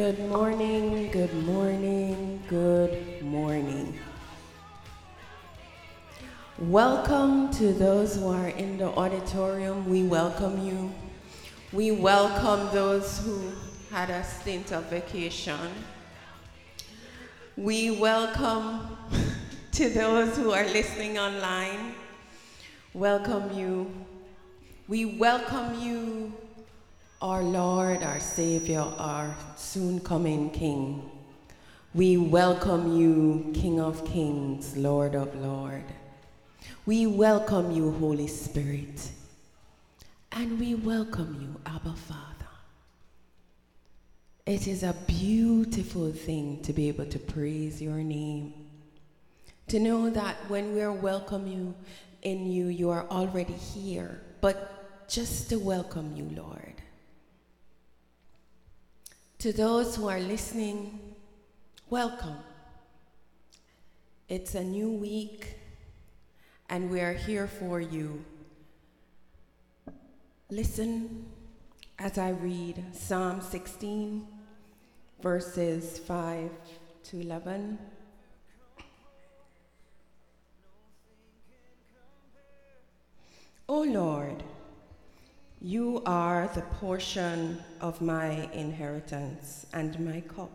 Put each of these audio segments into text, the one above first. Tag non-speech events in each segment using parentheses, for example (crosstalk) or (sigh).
Good morning, good morning, good morning. Welcome to those who are in the auditorium. We welcome you. We welcome those who had a stint of vacation. We welcome (laughs) to those who are listening online. Welcome you. We welcome you our Lord, our Savior, our soon coming King. We welcome you, King of Kings, Lord of Lords. We welcome you, Holy Spirit. And we welcome you, Abba Father. It is a beautiful thing to be able to praise your name. To know that when we're welcome you in you, you are already here. But just to welcome you, Lord. To those who are listening, welcome. It's a new week, and we are here for you. Listen as I read Psalm 16, verses 5 to 11. O Lord, you are the portion of my inheritance and my cup.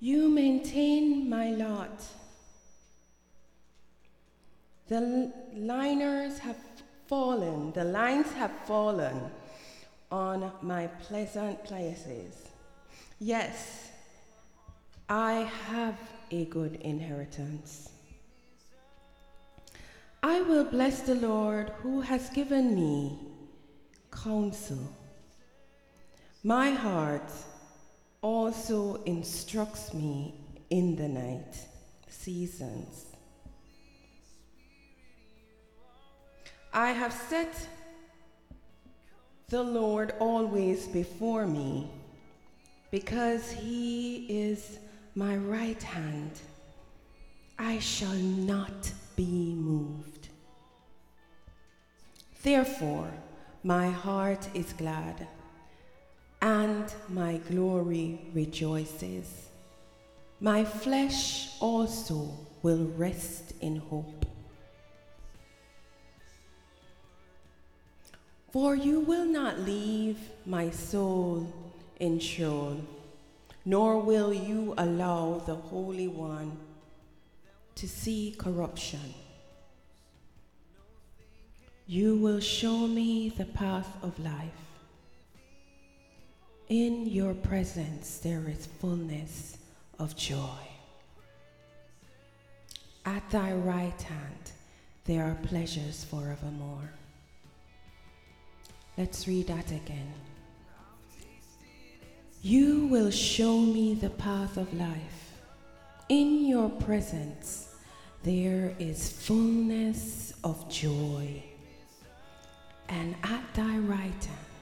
You maintain my lot. The liners have fallen, the lines have fallen on my pleasant places. Yes, I have a good inheritance. I will bless the Lord who has given me counsel. My heart also instructs me in the night seasons. I have set the Lord always before me because he is my right hand. I shall not be moved. Therefore, my heart is glad, and my glory rejoices. My flesh also will rest in hope. For you will not leave my soul in Sheol, nor will you allow the Holy One to see corruption. You will show me the path of life. In your presence there is fullness of joy. At thy right hand there are pleasures forevermore. Let's read that again. You will show me the path of life. In your presence there is fullness of joy. And at thy right hand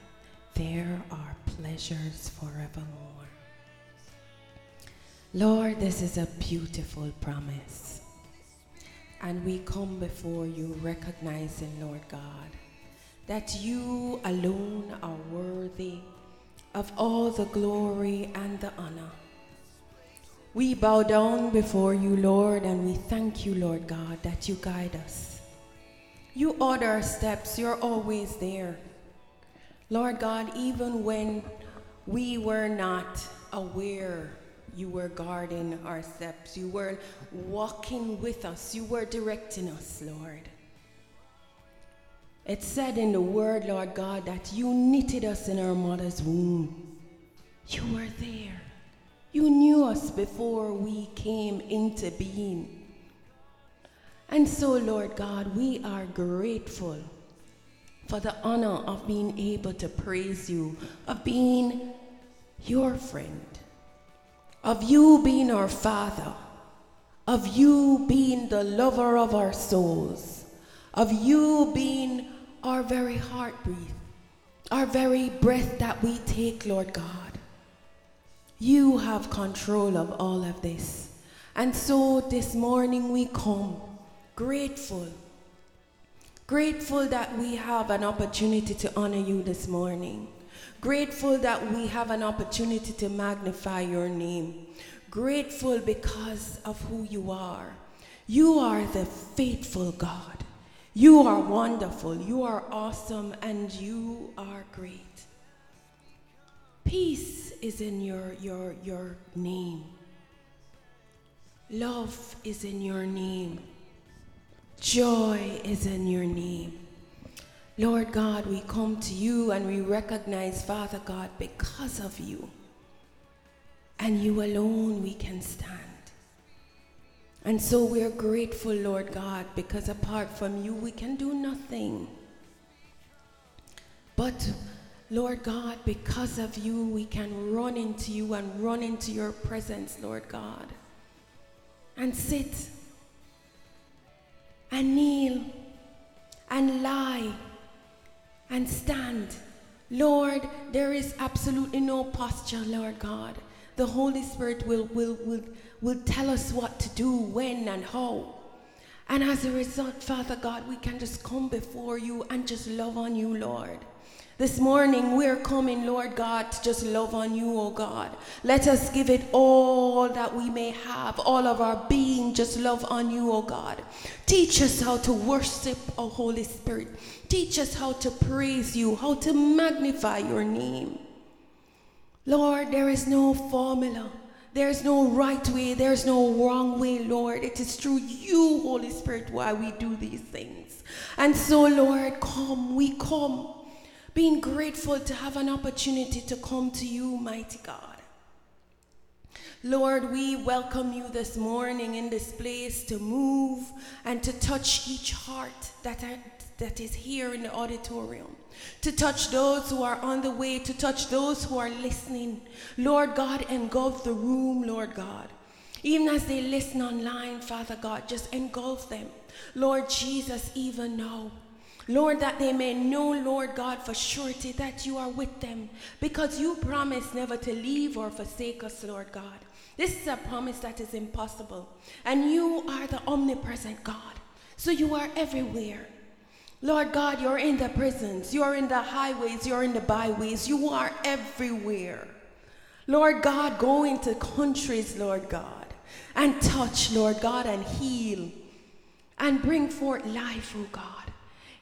there are pleasures forevermore. Lord, this is a beautiful promise. And we come before you recognizing, Lord God, that you alone are worthy of all the glory and the honor. We bow down before you, Lord, and we thank you, Lord God, that you guide us. You order our steps, you're always there. Lord God, even when we were not aware you were guarding our steps, you were walking with us, you were directing us, Lord. It said in the word, Lord God, that you knitted us in our mother's womb. You were there. You knew us before we came into being. And so, Lord God, we are grateful for the honor of being able to praise you, of being your friend, of you being our Father, of you being the lover of our souls, of you being our very heartbeat, our very breath that we take, Lord God. You have control of all of this. And so this morning we come grateful. Grateful that we have an opportunity to honor you this morning. Grateful that we have an opportunity to magnify your name. Grateful because of who you are. You are the faithful God. You are wonderful, you are awesome, and you are great. Peace is in your, your, your name. Love is in your name. Joy is in your name. Lord God, we come to you and we recognize, Father God, because of you and you alone we can stand. And so we are grateful, Lord God, because apart from you, we can do nothing. But, Lord God, because of you, we can run into you and run into your presence, Lord God, and sit and kneel and lie and stand. Lord, there is absolutely no posture, Lord God. The Holy Spirit will, will, will will tell us what to do, when, and how. And as a result, Father God, we can just come before you and just love on you, Lord. This morning, we're coming, Lord God, to just love on you, oh God. Let us give it all that we may have, all of our being, just love on you, oh God. Teach us how to worship, oh Holy Spirit. Teach us how to praise you, how to magnify your name. Lord, there is no formula. There's no right way, there's no wrong way, Lord. It is through you, Holy Spirit, why we do these things. And so, Lord, come, we come, being grateful to have an opportunity to come to you, mighty God. Lord, we welcome you this morning in this place to move and to touch each heart that, are, that is here in the auditorium to touch those who are on the way, to touch those who are listening. Lord God, engulf the room, Lord God. Even as they listen online, Father God, just engulf them. Lord Jesus, even now. Lord, that they may know, Lord God, for surety that you are with them because you promise never to leave or forsake us, Lord God. This is a promise that is impossible. And you are the omnipresent God. So you are everywhere. Lord God, you're in the prisons, you're in the highways, you're in the byways, you are everywhere. Lord God, go into countries, Lord God, and touch, Lord God, and heal and bring forth life, oh God.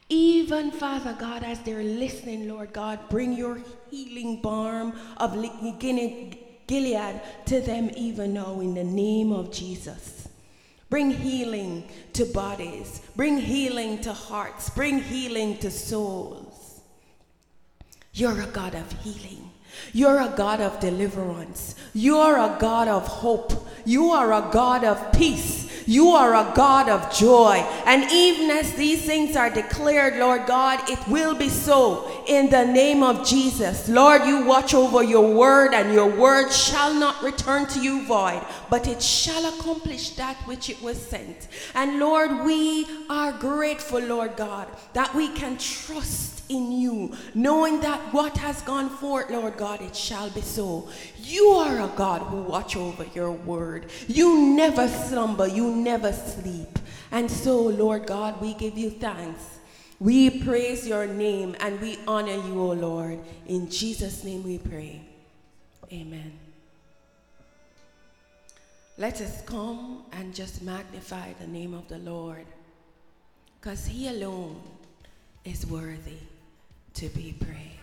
Even, Father God, as they're listening, Lord God, bring your healing balm of Gilead to them even now in the name of Jesus. Bring healing to bodies. Bring healing to hearts. Bring healing to souls. You're a God of healing. You're a God of deliverance. You're a God of hope. You are a God of peace. You are a God of joy. And even as these things are declared, Lord God, it will be so in the name of Jesus. Lord, you watch over your word, and your word shall not return to you void, but it shall accomplish that which it was sent. And Lord, we are grateful, Lord God, that we can trust in you, knowing that what has gone forth, Lord God, it shall be so. You are a God who watch over your word. You never slumber, you never sleep. And so, Lord God, we give you thanks. We praise your name and we honor you, O Lord. In Jesus' name we pray. Amen. Let us come and just magnify the name of the Lord, because he alone is worthy to be praised.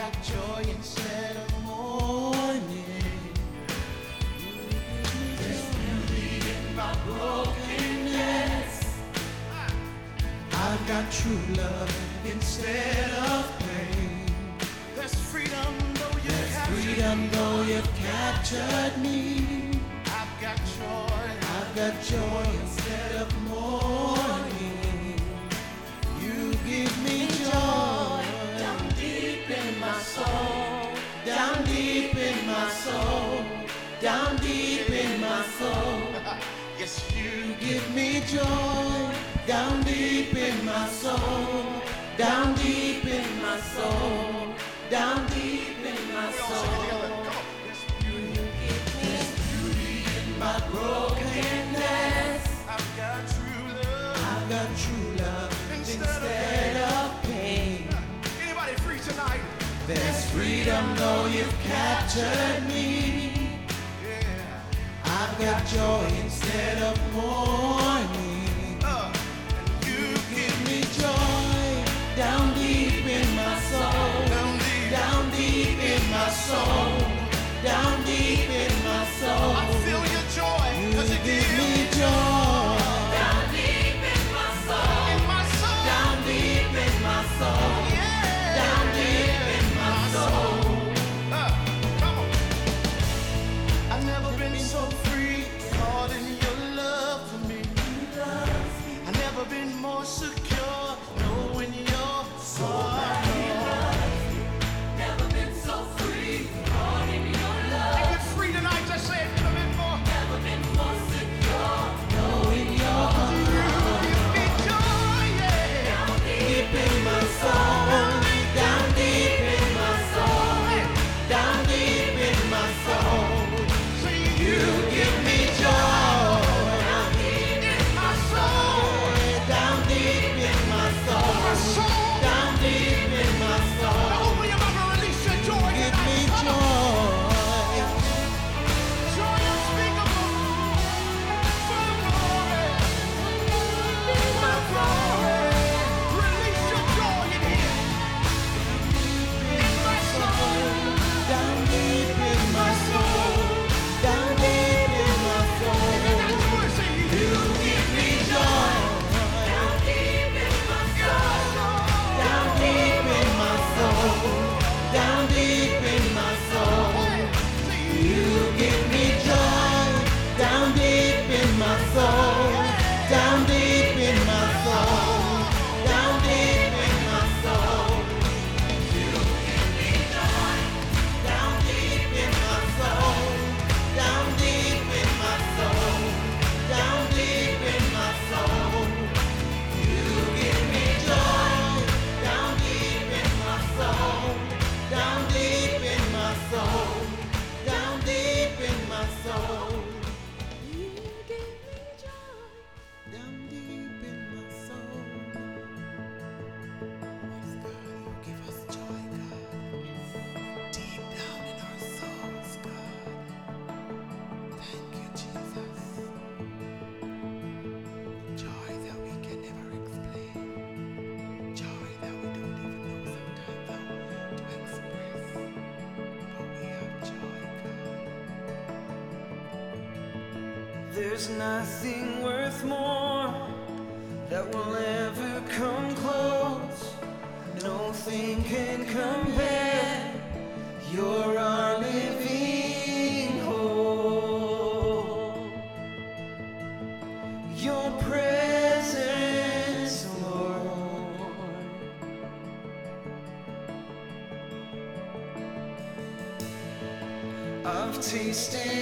Got joy instead of mourning. There's beauty in my brokenness. I've got true love instead of pain. There's freedom though you There's freedom though you've captured me. I've got joy. I've got joy Down deep in my soul. yes, you give me joy down deep in my soul. Down deep in my soul. Down deep in my soul. You give me beauty in my brokenness. I've got true love. I've got true love instead, of pain. Anybody free tonight? There's freedom though you've captured me. Got joy instead of mourning. more secure knowing you're sorry. There's nothing worth more that will ever come close. Nothing can compare. You're our living hope. Your presence, Lord. I've tasted.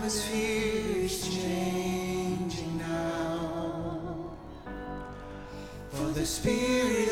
Atmosphere is changing now. For the Spirit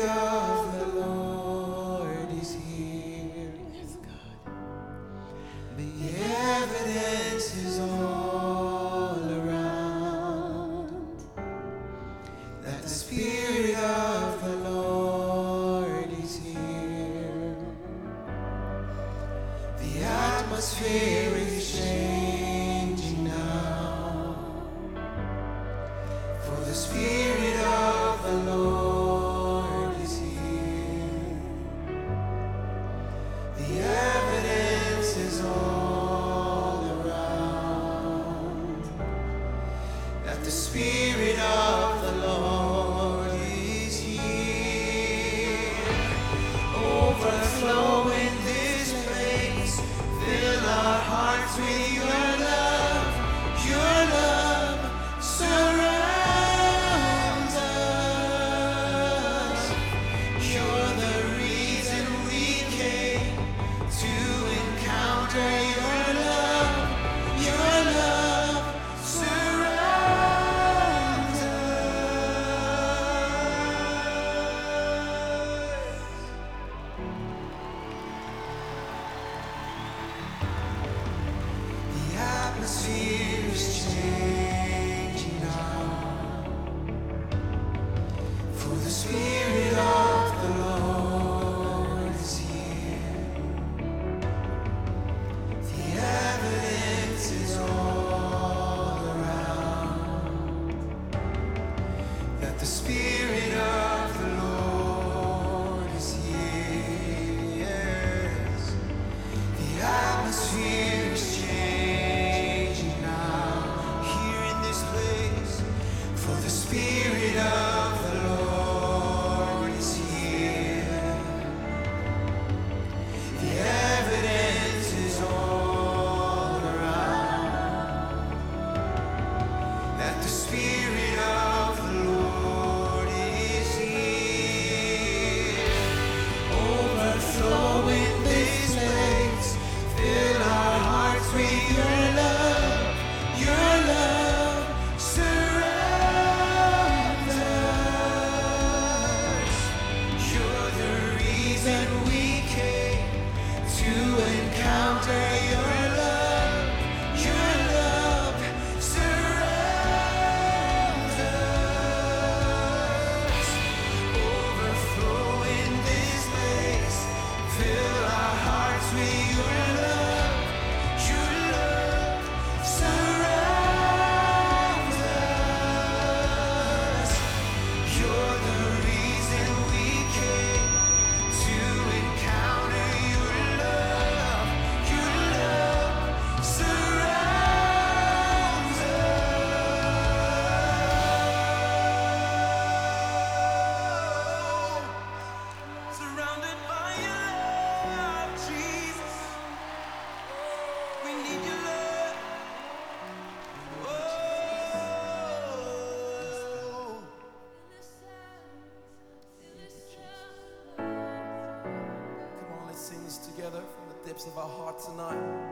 tonight.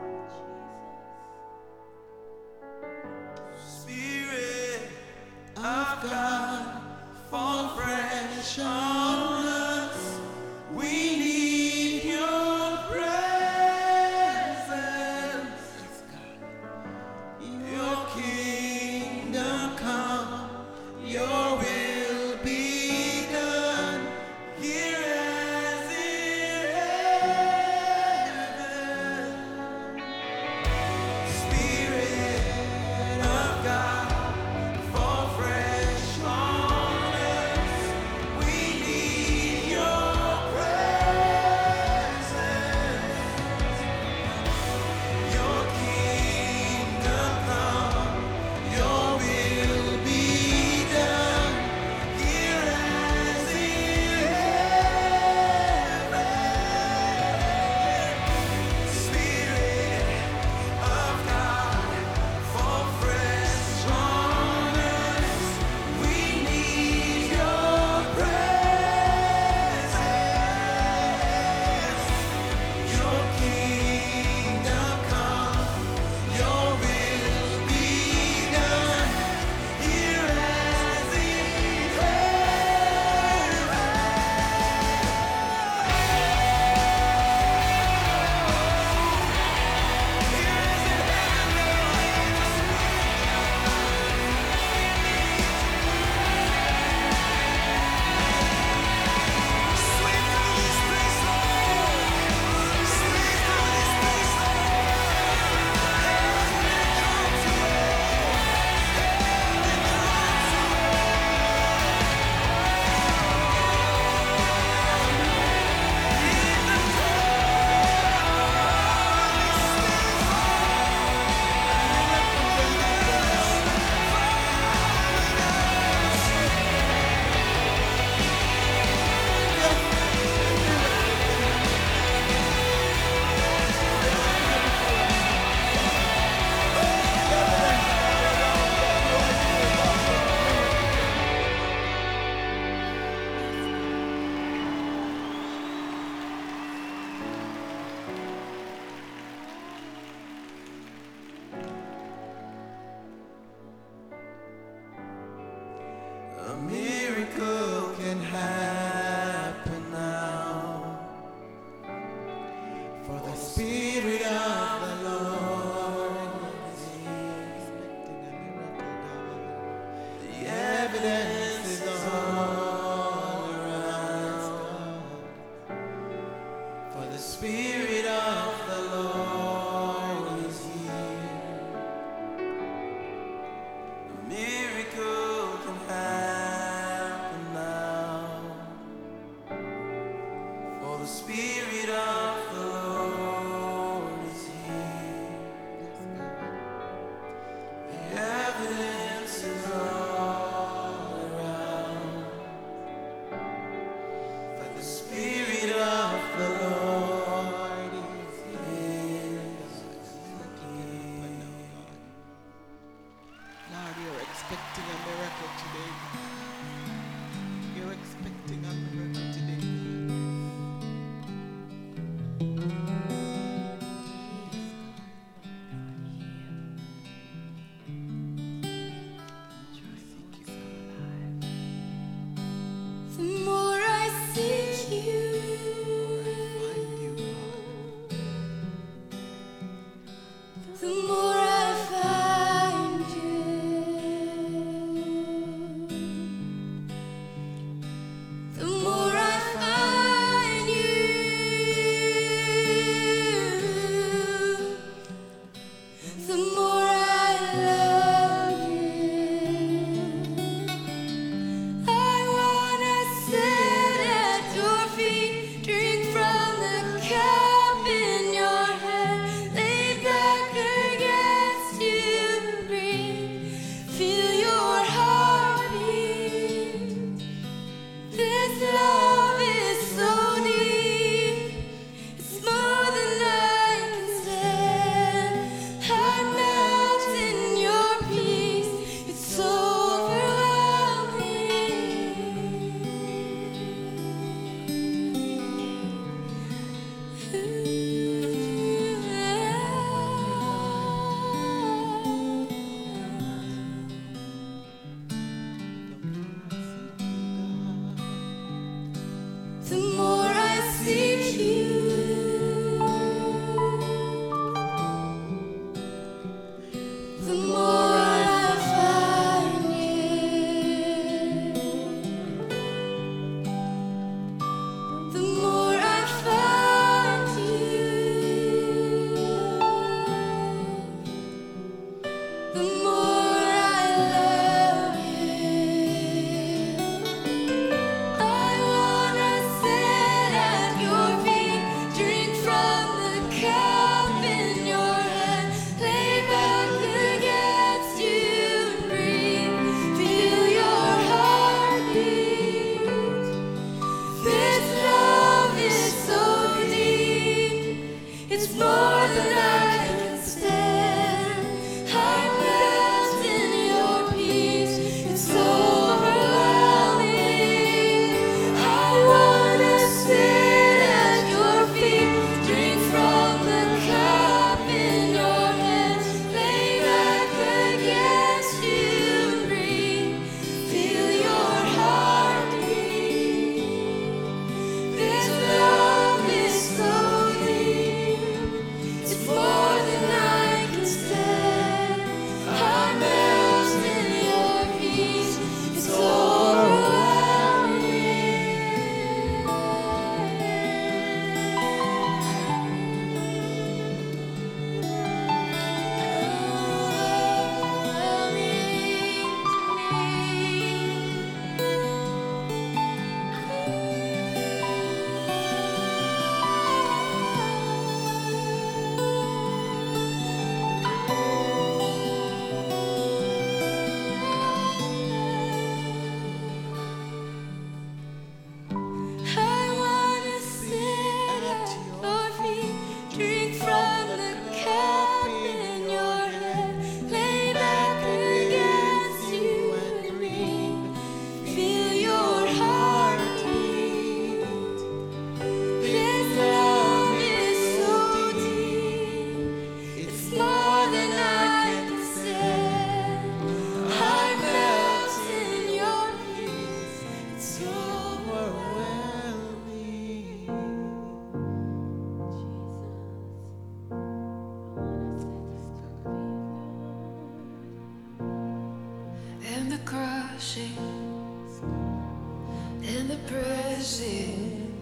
Pressing,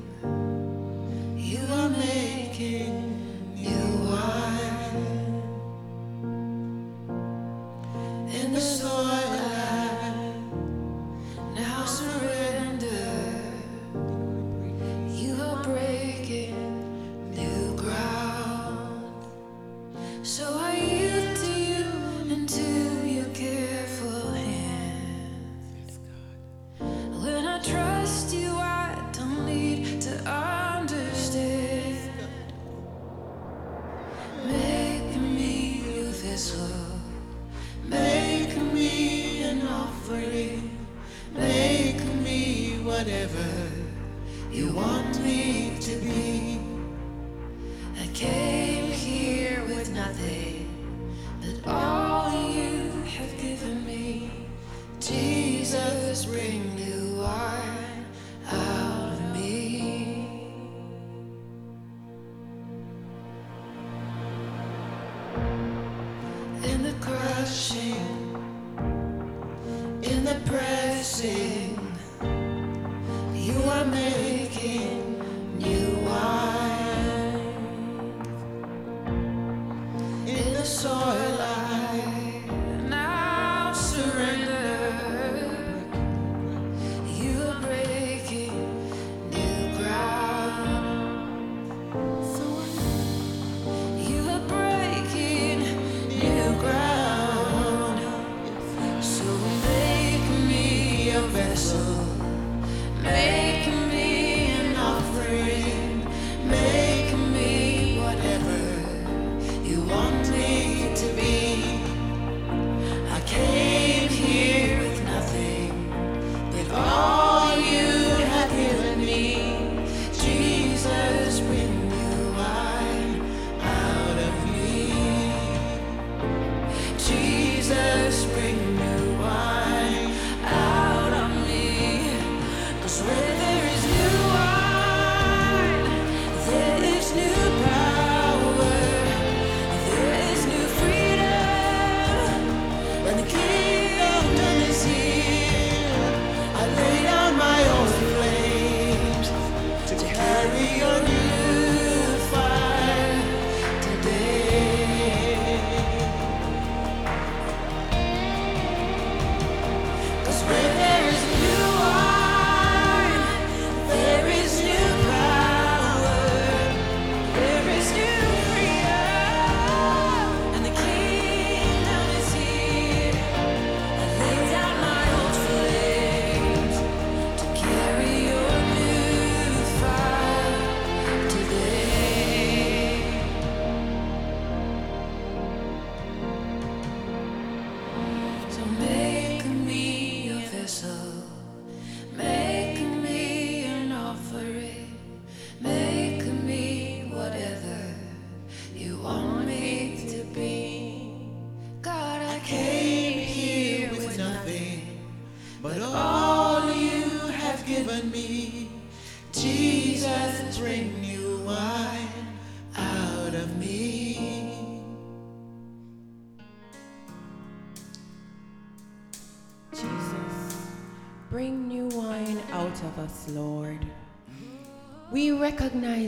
you are making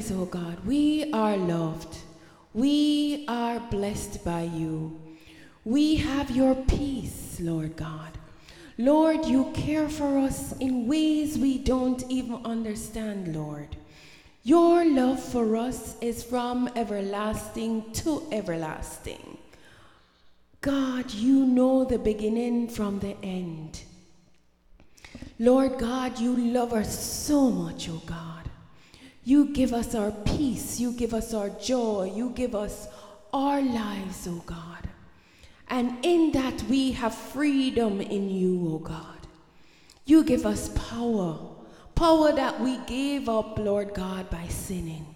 recognize, oh God, we are loved. We are blessed by you. We have your peace, Lord God. Lord, you care for us in ways we don't even understand, Lord. Your love for us is from everlasting to everlasting. God, you know the beginning from the end. Lord God, you love us so much, oh God. You give us our peace, you give us our joy, you give us our lives, oh God. And in that we have freedom in you, oh God. You give us power, power that we gave up, Lord God, by sinning.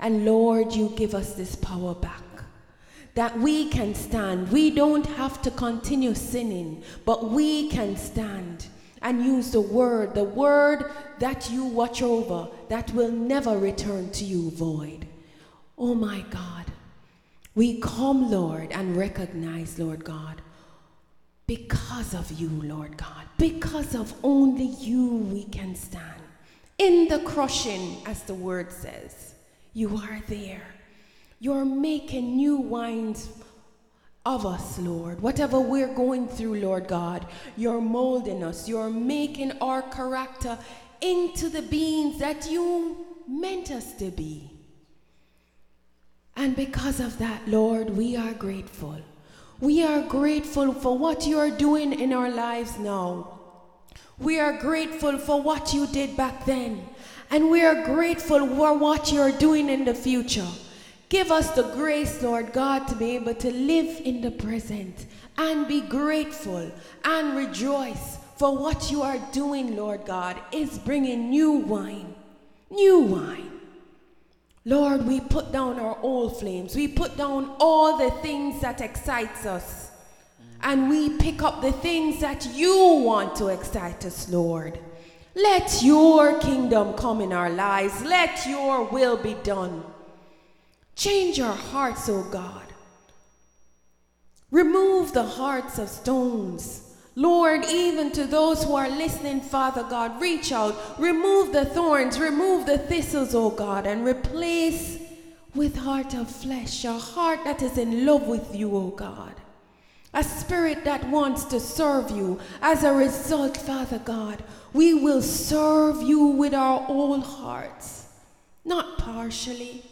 And Lord, you give us this power back that we can stand. We don't have to continue sinning, but we can stand and use the word, the word that you watch over, that will never return to you void. Oh my God, we come, Lord, and recognize, Lord God, because of you, Lord God, because of only you we can stand. In the crushing, as the word says, you are there. You're making new wines of us, Lord. Whatever we're going through, Lord God, you're molding us. You're making our character into the beings that you meant us to be. And because of that, Lord, we are grateful. We are grateful for what you are doing in our lives now. We are grateful for what you did back then. And we are grateful for what you are doing in the future. Give us the grace, Lord God, to be able to live in the present and be grateful and rejoice for what you are doing, Lord God, is bringing new wine. New wine. Lord, we put down our old flames. We put down all the things that excites us. And we pick up the things that you want to excite us, Lord. Let your kingdom come in our lives. Let your will be done. Change our hearts, O God. Remove the hearts of stones. Lord, even to those who are listening, Father God, reach out, remove the thorns, remove the thistles, O God, and replace with heart of flesh, a heart that is in love with you, O God. A spirit that wants to serve you. As a result, Father God, we will serve you with our whole hearts, not partially,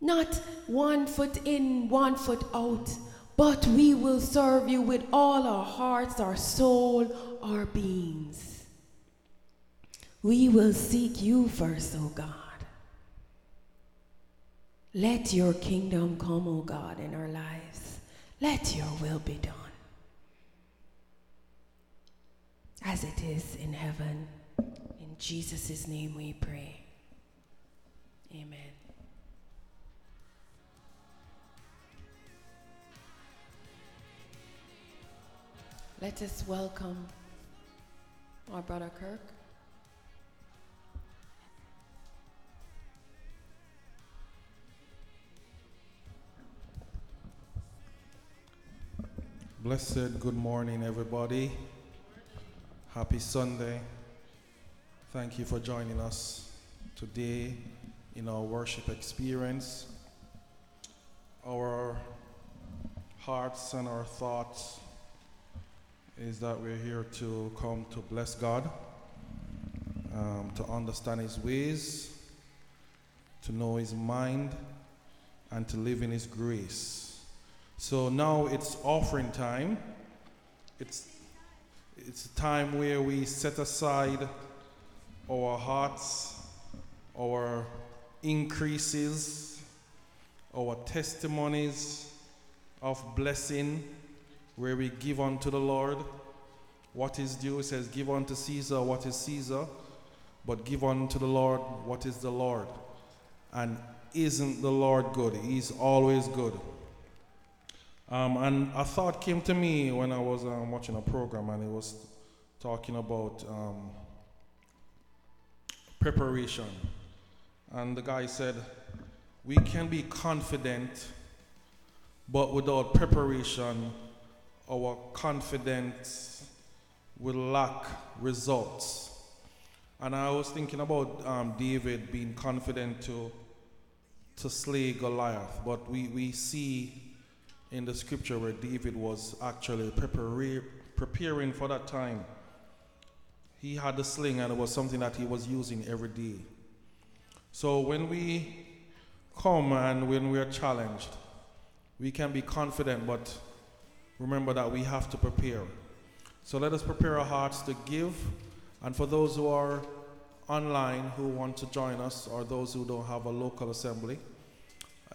not one foot in, one foot out, but we will serve you with all our hearts, our soul, our beings. We will seek you first, O God. Let your kingdom come, O God, in our lives. Let your will be done. As it is in heaven. In Jesus' name we pray. Amen. Let us welcome our brother Kirk. Blessed good morning, everybody. Happy Sunday. Thank you for joining us today in our worship experience. Our hearts and our thoughts is that we're here to come to bless God, um, to understand His ways, to know His mind, and to live in His grace. So now it's offering time. It's it's a time where we set aside our hearts, our increases, our testimonies of blessing, where we give unto the Lord what is due. It says, Give unto Caesar what is Caesar, but give unto the Lord what is the Lord. And isn't the Lord good? He's always good. Um, and a thought came to me when I was um, watching a program, and it was talking about um, preparation. And the guy said, We can be confident, but without preparation, our confidence will lack results. And I was thinking about um, David being confident to, to slay Goliath, but we, we see in the scripture where David was actually prepare, preparing for that time. He had the sling and it was something that he was using every day. So when we come and when we are challenged, we can be confident, but remember that we have to prepare. So let us prepare our hearts to give. And for those who are online who want to join us, or those who don't have a local assembly,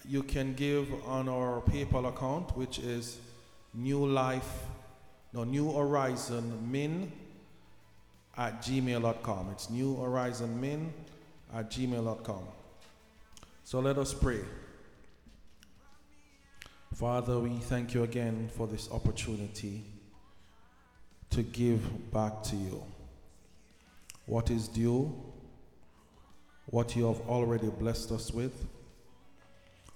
you can give on our PayPal account, which is New Life, no, New Horizon Min at gmail.com. It's New Horizon Min at gmail.com. So let us pray. Father, we thank you again for this opportunity to give back to you what is due, what you have already blessed us with.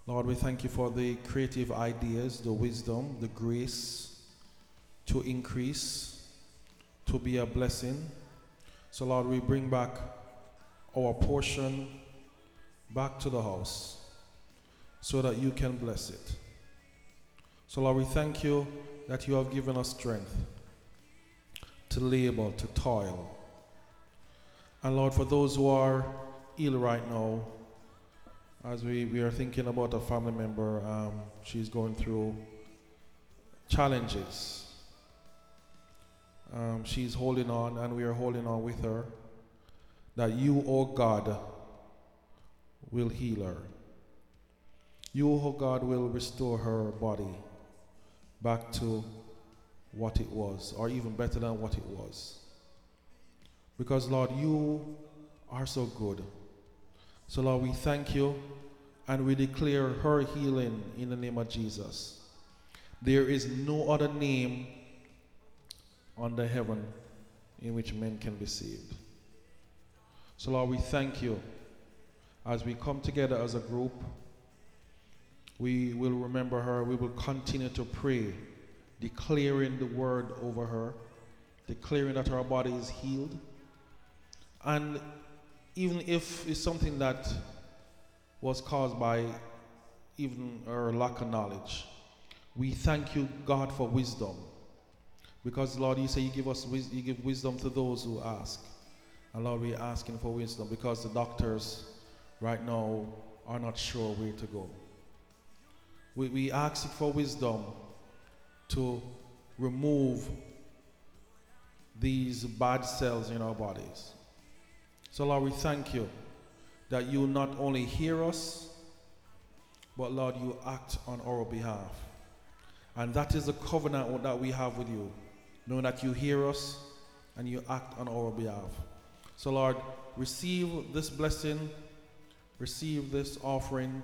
Lord, we thank you for the creative ideas, the wisdom, the grace to increase, to be a blessing. So, Lord, we bring back our portion back to the house so that you can bless it. So, Lord, we thank you that you have given us strength to labor, to toil. And Lord, for those who are ill right now, as we, we are thinking about a family member, um, she's going through challenges. Um, she's holding on, and we are holding on with her. That you, oh God, will heal her. You, oh God, will restore her body back to what it was, or even better than what it was. Because, Lord, you are so good. So, Lord, we thank you and we declare her healing in the name of Jesus. There is no other name under heaven in which men can be saved. So, Lord, we thank you as we come together as a group. We will remember her. We will continue to pray, declaring the word over her, declaring that her body is healed. And even if it's something that was caused by even her lack of knowledge, we thank you, God, for wisdom. Because, Lord, you say you give us you give wisdom to those who ask. And Lord, we're asking for wisdom because the doctors right now are not sure where to go. We, we ask for wisdom to remove these bad cells in our bodies. So, Lord, we thank you that you not only hear us, but, Lord, you act on our behalf. And that is the covenant that we have with you, knowing that you hear us and you act on our behalf. So, Lord, receive this blessing, receive this offering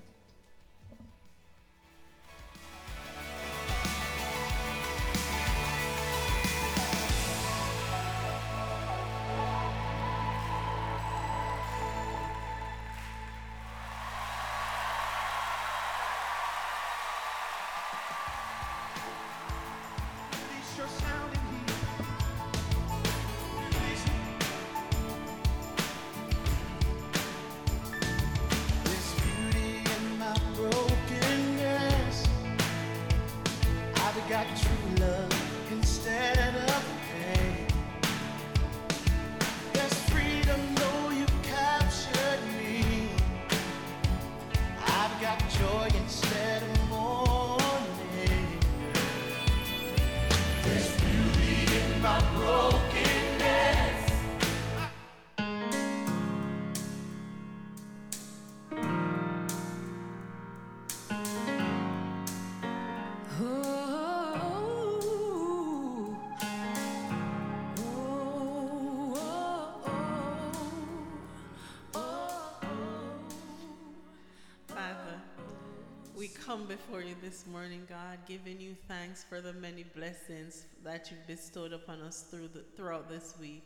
Come before you this morning, God, giving you thanks for the many blessings that you've bestowed upon us through the, throughout this week.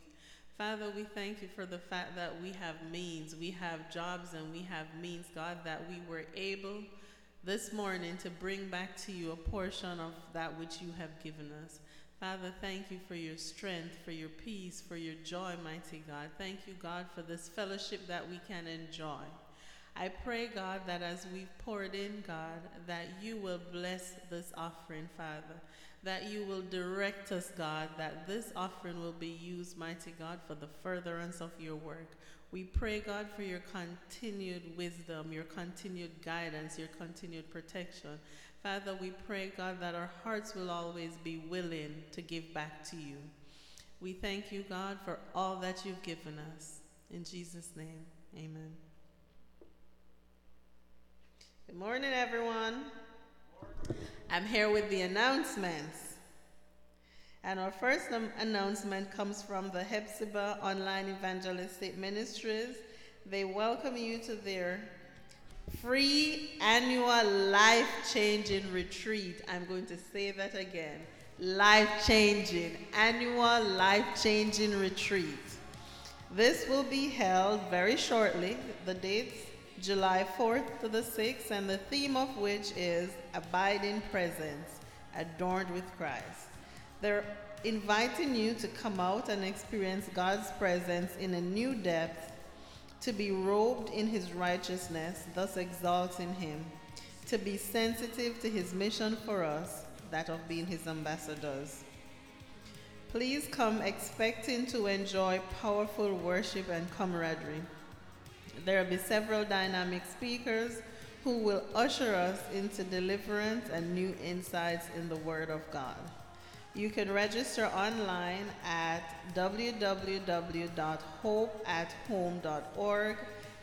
Father, we thank you for the fact that we have means, we have jobs, and we have means, God, that we were able this morning to bring back to you a portion of that which you have given us. Father, thank you for your strength, for your peace, for your joy, mighty God. Thank you, God, for this fellowship that we can enjoy. I pray, God, that as we've poured in, God, that you will bless this offering, Father. That you will direct us, God, that this offering will be used, mighty God, for the furtherance of your work. We pray, God, for your continued wisdom, your continued guidance, your continued protection. Father, we pray, God, that our hearts will always be willing to give back to you. We thank you, God, for all that you've given us. In Jesus' name, amen. Good morning, everyone. I'm here with the announcements. And our first announcement comes from the Hepzibah Online Evangelistic Ministries. They welcome you to their free annual life changing retreat. I'm going to say that again life changing, annual life changing retreat. This will be held very shortly. The dates July 4th to the 6th, and the theme of which is Abiding Presence, Adorned with Christ. They're inviting you to come out and experience God's presence in a new depth, to be robed in his righteousness, thus exalting him, to be sensitive to his mission for us, that of being his ambassadors. Please come expecting to enjoy powerful worship and camaraderie. There will be several dynamic speakers who will usher us into deliverance and new insights in the Word of God. You can register online at www.hopeathome.org.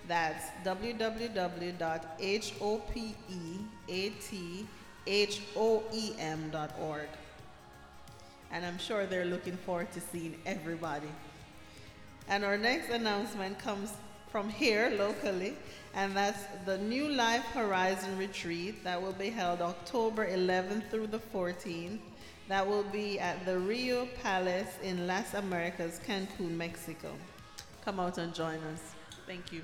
That's www.hopeathome.org. And I'm sure they're looking forward to seeing everybody. And our next announcement comes from here locally, and that's the New Life Horizon Retreat that will be held October 11th through the 14th. That will be at the Riu Palace in Las Americas, Cancun, Mexico. Come out and join us. Thank you.